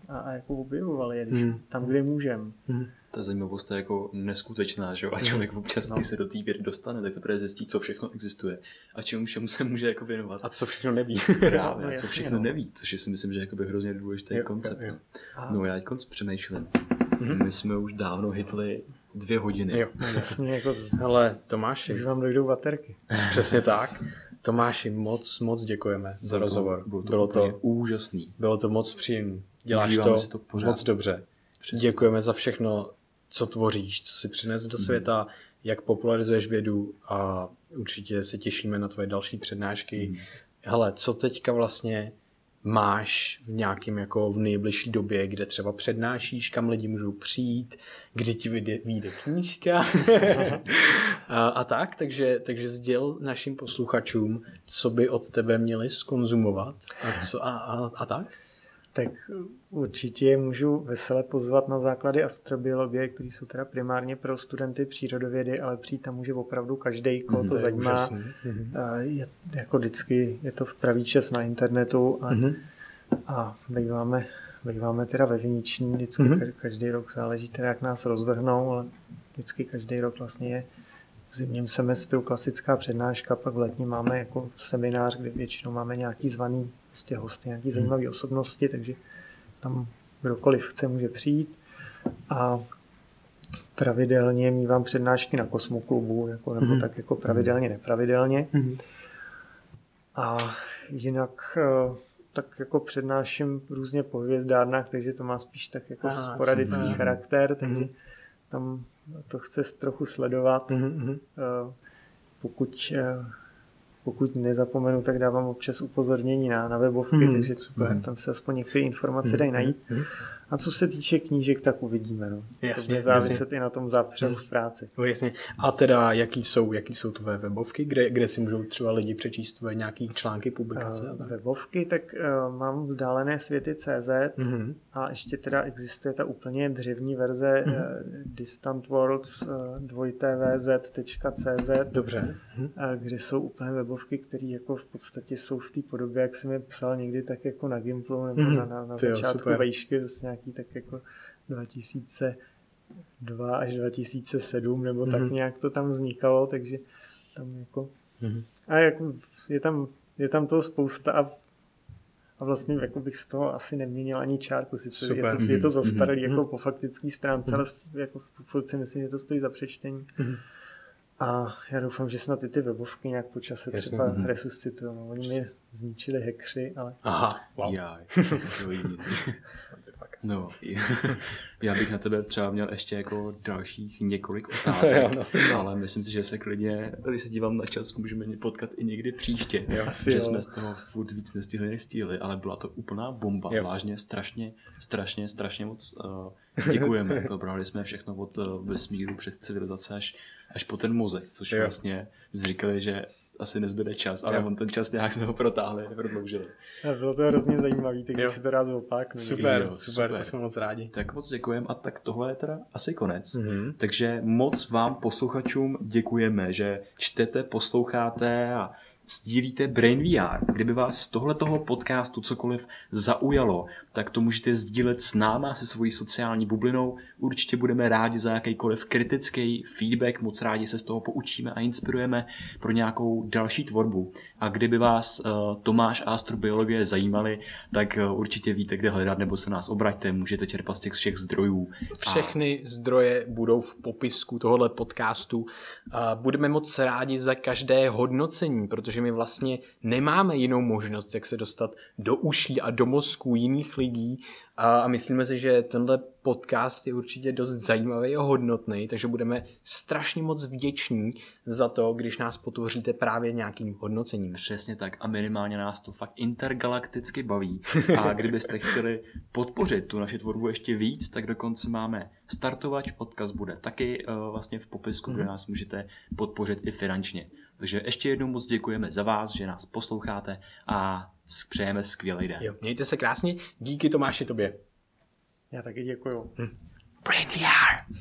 a, a jako objevovali je, když mm. tam, kde můžeme. Mm ta zajímavost je jako neskutečná, že jo? A člověk občas, no. se do té vědy dostane, tak teprve zjistí, co všechno existuje a čemu všemu se může jako věnovat. A co všechno neví. Právě, no, a co všechno no. neví, což je si myslím, že je hrozně důležitý jo, koncept. Jo, jo. No. no já teď přemýšlím. Mm-hmm. My jsme už dávno hitli dvě hodiny. Jo, jasně, jako... Ale Tomáši... Už vám dojdou baterky. Přesně tak. Tomáši, moc, moc děkujeme za rozhovor. Bylo to, bylo to úžasný. Bylo to moc příjemné. Děláš to, to pořád. moc dobře. Přesně. Děkujeme za všechno, co tvoříš, co si přines do mhm. světa, jak popularizuješ vědu a určitě se těšíme na tvoje další přednášky. Mm. Hele, co teďka vlastně máš v nějakém jako v nejbližší době, kde třeba přednášíš, kam lidi můžou přijít, kdy ti vyjde, vyjde knížka a, a tak, takže, takže sděl našim posluchačům, co by od tebe měli skonzumovat a, co, a, a, a tak tak určitě můžu vesele pozvat na základy astrobiologie, které jsou teda primárně pro studenty přírodovědy, ale přijít tam může opravdu každý, koho to, to zajímá. Mm. Je, jako vždycky je to v pravý čas na internetu a, mm. a býváme, býváme teda ve Viniční, vždycky mm. každý rok záleží teda, jak nás rozvrhnou, ale vždycky každý rok vlastně je v zimním semestru klasická přednáška, pak v letní máme jako seminář, kde většinou máme nějaký zvaný prostě hosty, nějaký hmm. zajímavé osobnosti, takže tam kdokoliv chce, může přijít. A pravidelně mývám přednášky na Kosmoklubu, jako, nebo mm-hmm. tak jako pravidelně, nepravidelně. Mm-hmm. A jinak eh, tak jako přednáším různě po hvězdárnách, takže to má spíš tak jako Aha, sporadický super. charakter, takže mm-hmm. tam to chce trochu sledovat. Mm-hmm. Pokud pokud nezapomenu, tak dávám občas upozornění na, na webovky, mm, takže super. tam se aspoň některé informace mm, dají najít. Mm, a co se týče knížek, tak uvidíme. No. Jasně, to záviset jasně. i na tom zápřehu v práci. No, jasně. A teda, jaký jsou, jaký jsou tvoje webovky, kde, kde si můžou třeba lidi přečíst tvoje nějaký články, publikace? Uh, webovky, tak uh, mám vzdálené světy CZ mm-hmm. a ještě teda existuje ta úplně dřevní verze mm-hmm. uh, distantworlds uh, dvojtvz.cz Dobře. Uh, kde jsou úplně webovky, které jako v podstatě jsou v té podobě, jak jsem je psal někdy tak jako na Gimplu nebo mm-hmm. na, na, na začátku vejšky, vlastně nějaký tak jako 2002 až 2007, nebo mm-hmm. tak mhm. nějak to tam vznikalo, takže tam jako... Mm-hmm. A jako je tam, je tam toho spousta a, a vlastně jako bych z toho asi neměnil ani čárku. Sice Super. je to, je to mhm. zastaralý mm-hmm. jako po faktický stránce, mm-hmm. ale jako furt si myslím, že to stojí za přečtení. Mm-hmm. A já doufám, že snad i ty webovky nějak po čase Jasně. třeba mm-hmm. resuscitují. No, oni mě zničili hekři, ale... Aha, wow. Já, No, já bych na tebe třeba měl ještě jako dalších několik otázek, jo, no. ale myslím si, že se klidně, když se dívám na čas, můžeme potkat i někdy příště, jo, že jo. jsme z toho furt víc nestihli nestihli, ale byla to úplná bomba, jo. vážně, strašně, strašně, strašně moc uh, děkujeme. Probrali jsme všechno od uh, vesmíru přes civilizace až, až po ten mozek, což jo. vlastně říkali, že asi nezbyde čas, ale jo. on ten čas nějak jsme ho protáhli, prodloužili. A bylo to hrozně zajímavé, takže si to rád opak. Super, jo, super, super, to jsme moc rádi. Tak moc děkujeme a tak tohle je teda asi konec. Mm-hmm. Takže moc vám posluchačům děkujeme, že čtete, posloucháte a sdílíte Brain VR. Kdyby vás z tohletoho podcastu cokoliv zaujalo, tak to můžete sdílet s náma, se svojí sociální bublinou. Určitě budeme rádi za jakýkoliv kritický feedback, moc rádi se z toho poučíme a inspirujeme pro nějakou další tvorbu. A kdyby vás uh, Tomáš a astrobiologie zajímaly, tak uh, určitě víte, kde hledat, nebo se nás obraťte, můžete čerpat z těch všech zdrojů. Všechny a... zdroje budou v popisku tohohle podcastu. Uh, budeme moc rádi za každé hodnocení, protože my vlastně nemáme jinou možnost, jak se dostat do uší a do mozku jiných lidí a myslíme si, že tenhle podcast je určitě dost zajímavý a hodnotný, takže budeme strašně moc vděční za to, když nás potvoříte právě nějakým hodnocením. Přesně tak a minimálně nás to fakt intergalakticky baví. A kdybyste chtěli podpořit tu naši tvorbu ještě víc, tak dokonce máme startovač, odkaz bude taky uh, vlastně v popisku, mm-hmm. kde mhm. nás můžete podpořit i finančně. Takže ještě jednou moc děkujeme za vás, že nás posloucháte a přejeme skvělý den. Jo, mějte se krásně, díky Tomáši tobě. Já taky děkuju. Hm. Brain VR!